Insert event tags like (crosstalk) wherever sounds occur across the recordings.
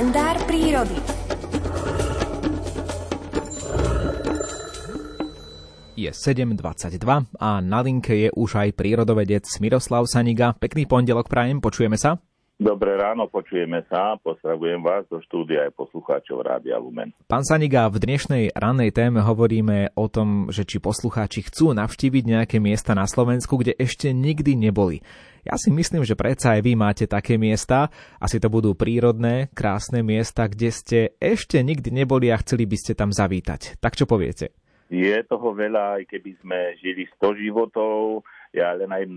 kalendár prírody. Je 7.22 a na linke je už aj prírodovedec Miroslav Saniga. Pekný pondelok prajem, počujeme sa? Dobré ráno, počujeme sa. Pozdravujem vás do štúdia aj poslucháčov Rádia Lumen. Pán Saniga, v dnešnej rannej téme hovoríme o tom, že či poslucháči chcú navštíviť nejaké miesta na Slovensku, kde ešte nikdy neboli. Ja si myslím, že predsa aj vy máte také miesta, asi to budú prírodné, krásne miesta, kde ste ešte nikdy neboli a chceli by ste tam zavítať. Tak čo poviete? Je toho veľa, aj keby sme žili 100 životov, ja len aj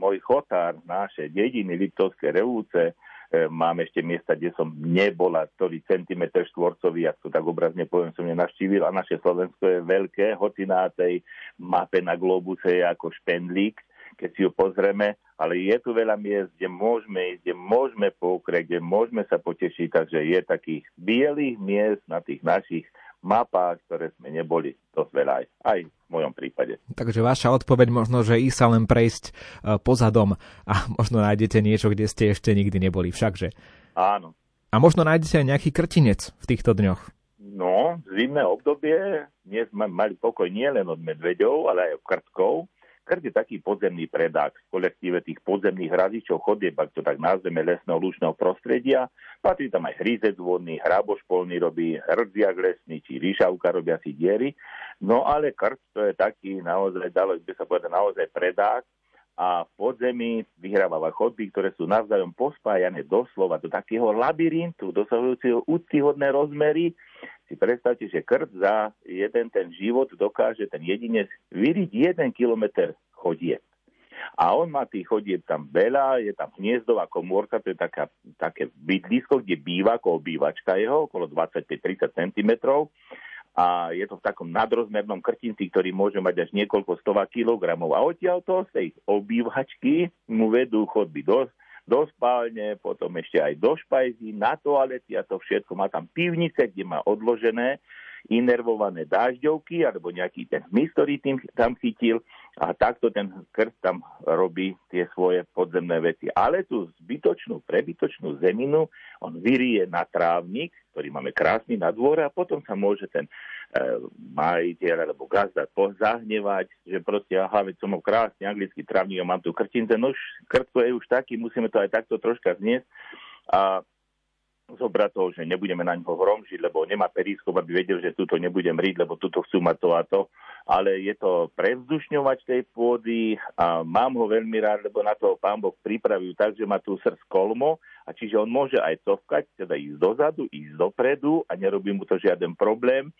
môj chotár, naše dediny, Liptovské revúce, e, mám ešte miesta, kde som nebola, ktorý centimetr štvorcový, ak to tak obrazne poviem, som nenavštívil. A naše Slovensko je veľké, hoci na tej mape na globuse je ako špendlík, keď si ju pozrieme, ale je tu veľa miest, kde môžeme ísť, kde môžeme poukreť, kde môžeme sa potešiť, takže je takých bielých miest na tých našich mapách, ktoré sme neboli dosť veľa aj, aj v mojom prípade. Takže vaša odpoveď možno, že ísť sa len prejsť e, pozadom a (laughs) možno nájdete niečo, kde ste ešte nikdy neboli, všakže. Áno. A možno nájdete aj nejaký krtinec v týchto dňoch. No, zimné obdobie, dnes sme mali pokoj nielen od medveďov, ale aj od krtkov. Krt je taký podzemný predák v kolektíve tých podzemných hrazičov chodieb, ak to tak nazveme, lesného lúčneho prostredia. Patrí tam aj hryzec vodný, hráboš polný robí, hrdziak lesný, či ríšavka robia si diery. No ale krt to je taký naozaj, dalo by sa povedať, naozaj predák, a v podzemí vyhrávala chodby, ktoré sú navzájom pospájané doslova do takého labyrintu, dosahujúceho úctyhodné rozmery. Si predstavte, že krt za jeden ten život dokáže ten jedinec vyriť jeden kilometr chodieb. A on má tých chodieb tam veľa, je tam hniezdová komórka, to je taká, také bydlisko, kde býva ako obývačka jeho, okolo 25-30 cm a je to v takom nadrozmernom krtinci, ktorý môže mať až niekoľko stová kilogramov. A odtiaľto z tej obývačky mu vedú chodby do, do spálne, potom ešte aj do špajzy, na toalety a to všetko. Má tam pivnice, kde má odložené inervované dážďovky alebo nejaký ten hmyz, ktorý tým tam chytil a takto ten krst tam robí tie svoje podzemné veci. Ale tú zbytočnú, prebytočnú zeminu on vyrie na trávnik, ktorý máme krásny na dvore a potom sa môže ten majiteľ alebo gazda pozahnevať, že proste, aha, veď som ho krásny anglický trávnik a mám tu krtince, no krtko je už taký, musíme to aj takto troška zniesť. A zobrať toho, že nebudeme na ňo hromžiť, lebo nemá periskop, aby vedel, že túto nebudem riť, lebo túto chcú mať to a to. Ale je to prevzdušňovať tej pôdy a mám ho veľmi rád, lebo na to pán Boh pripravil tak, že má tu srdc kolmo a čiže on môže aj covkať, teda ísť dozadu, ísť dopredu a nerobí mu to žiaden problém.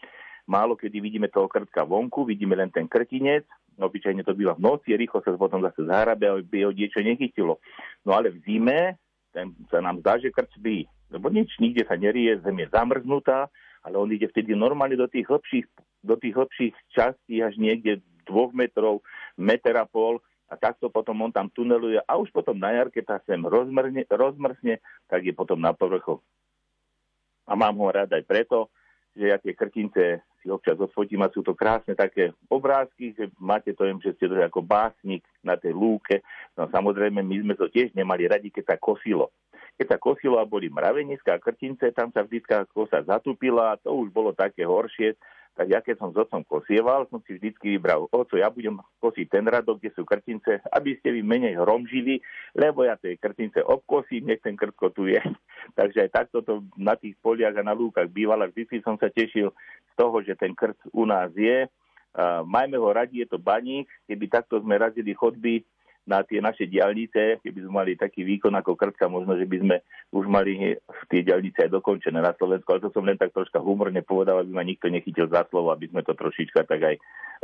Málo kedy vidíme toho krtka vonku, vidíme len ten krtinec, obyčajne to býva v noci, rýchlo sa potom zase zahrabe, aby ho niečo nechytilo. No ale v zime ten, sa nám zdá, že krč by lebo nič nikde sa nerie, zem je zamrznutá, ale on ide vtedy normálne do tých hlbších, do tých hlbších častí až niekde dvoch metrov, meter a pol a takto potom on tam tuneluje a už potom na jar, keď sa sem rozmrzne, rozmrzne, tak je potom na povrchu. A mám ho rád aj preto, že ja tie krtince si občas odfotím a sú to krásne také obrázky, že máte to, že ste to ako básnik na tej lúke. No samozrejme, my sme to tiež nemali radi, keď sa kosilo keď sa kosilo a boli mraveniska a krtince, tam sa vždy kosa zatúpila a to už bolo také horšie. Tak ja keď som s otcom kosieval, som si vždycky vybral, oco, ja budem kosiť ten radok, kde sú krtince, aby ste vy menej hromžili, lebo ja tie krtince obkosím, nech ten krtko tu je. (laughs) Takže aj takto to na tých poliach a na lúkach bývala. Vždy som sa tešil z toho, že ten krt u nás je. Uh, majme ho radi, je to baník. Keby takto sme razili chodby, na tie naše diálnice, keby sme mali taký výkon ako krtka, možno, že by sme už mali tie diálnice aj dokončené na Slovensku, ale to som len tak troška humorne povedal, aby ma nikto nechytil za slovo, aby sme to trošička tak aj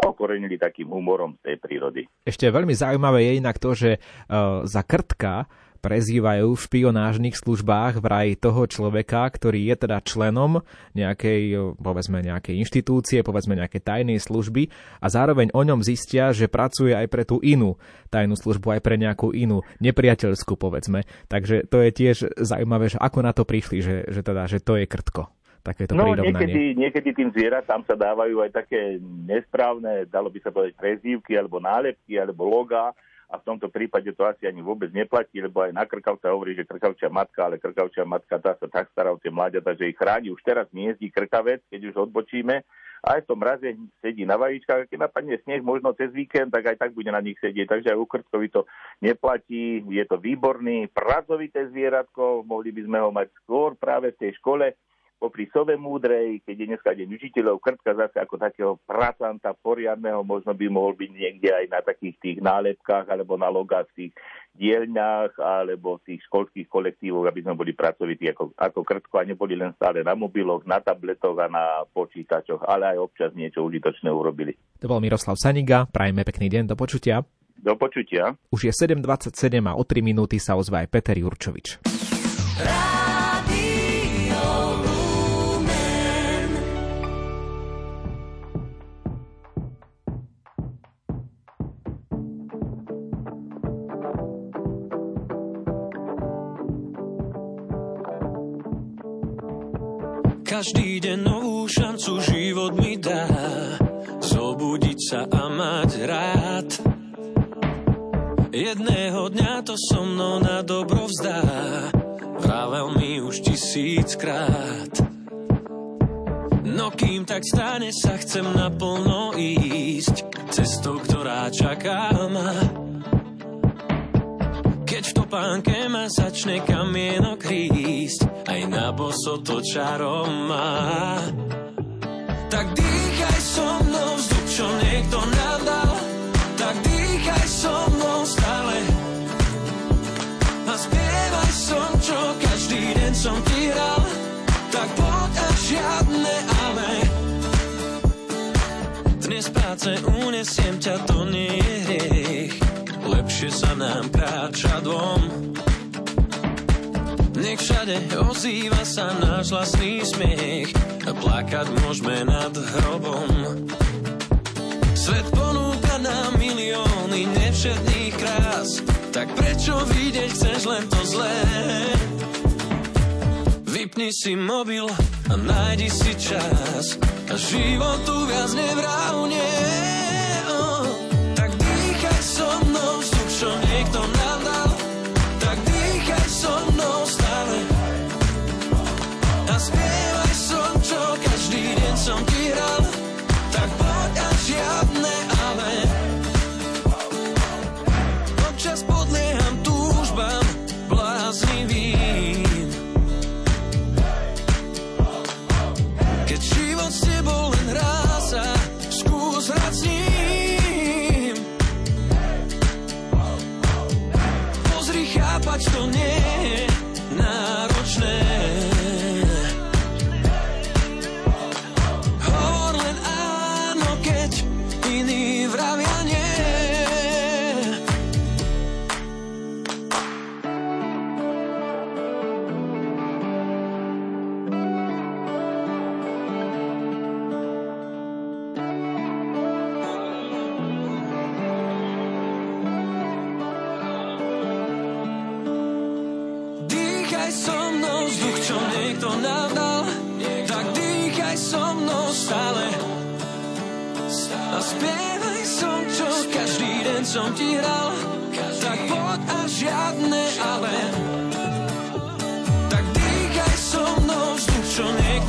okorenili takým humorom z tej prírody. Ešte veľmi zaujímavé je inak to, že uh, za krtka prezývajú v špionážnych službách vraj toho človeka, ktorý je teda členom nejakej, povedzme, nejakej inštitúcie, povedzme nejakej tajnej služby a zároveň o ňom zistia, že pracuje aj pre tú inú tajnú službu, aj pre nejakú inú nepriateľskú, povedzme. Takže to je tiež zaujímavé, že ako na to prišli, že, že, teda, že to je krtko takéto no, niekedy, niekedy tým zvieratám sa dávajú aj také nesprávne, dalo by sa povedať, prezývky alebo nálepky alebo loga a v tomto prípade to asi ani vôbec neplatí, lebo aj na krkavca hovorí, že krkavčia matka, ale krkavčia matka tá sa tak stará o tie mláďata, že ich chráni. Už teraz niezdí krkavec, keď už odbočíme, aj v tom mraze sedí na vajíčkach, keď napadne sneh možno cez víkend, tak aj tak bude na nich sedieť. Takže aj u krtkovi to neplatí, je to výborný, pracovité zvieratko, mohli by sme ho mať skôr práve v tej škole, popri sove múdrej, keď je dneska deň učiteľov, krtka zase ako takého pracanta poriadného, možno by mohol byť niekde aj na takých tých nálepkách alebo na logách v tých dielňach alebo v tých školských kolektívoch, aby sme boli pracovití ako, ako krtko a neboli len stále na mobiloch, na tabletoch a na počítačoch, ale aj občas niečo užitočné urobili. To bol Miroslav Saniga, prajme pekný deň, do počutia. Do počutia. Už je 7.27 a o 3 minúty sa ozve aj Peter Jurčovič. Každý deň novú šancu život mi dá. Zobudiť sa a mať rád. Jedného dňa to so mnou na dobro vzdá. Vravel mi už tisíckrát. No kým tak stane sa chcem naplno ísť. Cestou, ktorá čaká ma Keď v topánke ma začne kamienok rísť aj na boso to čarom má. Tak dýchaj so mnou vzduch, čo niekto nám dal, tak dýchaj so mnou stále. A spievaj som, čo každý deň som ti hral, tak poď a žiadne ale. Dnes práce unesiem ťa, to nie je hriech, lepšie sa nám kráča dvom. Nech všade ozýva sa náš vlastný smiech a plakať môžeme nad hrobom. Svet ponúka nám milióny nevšetných krás, tak prečo vidieť chceš len to zlé? Vypni si mobil a nájdi si čas a životu viac nevrávne. To nie som ti hral Tak poď a žiadne ale. Tak dýchaj so mnou vzduch, čo niekto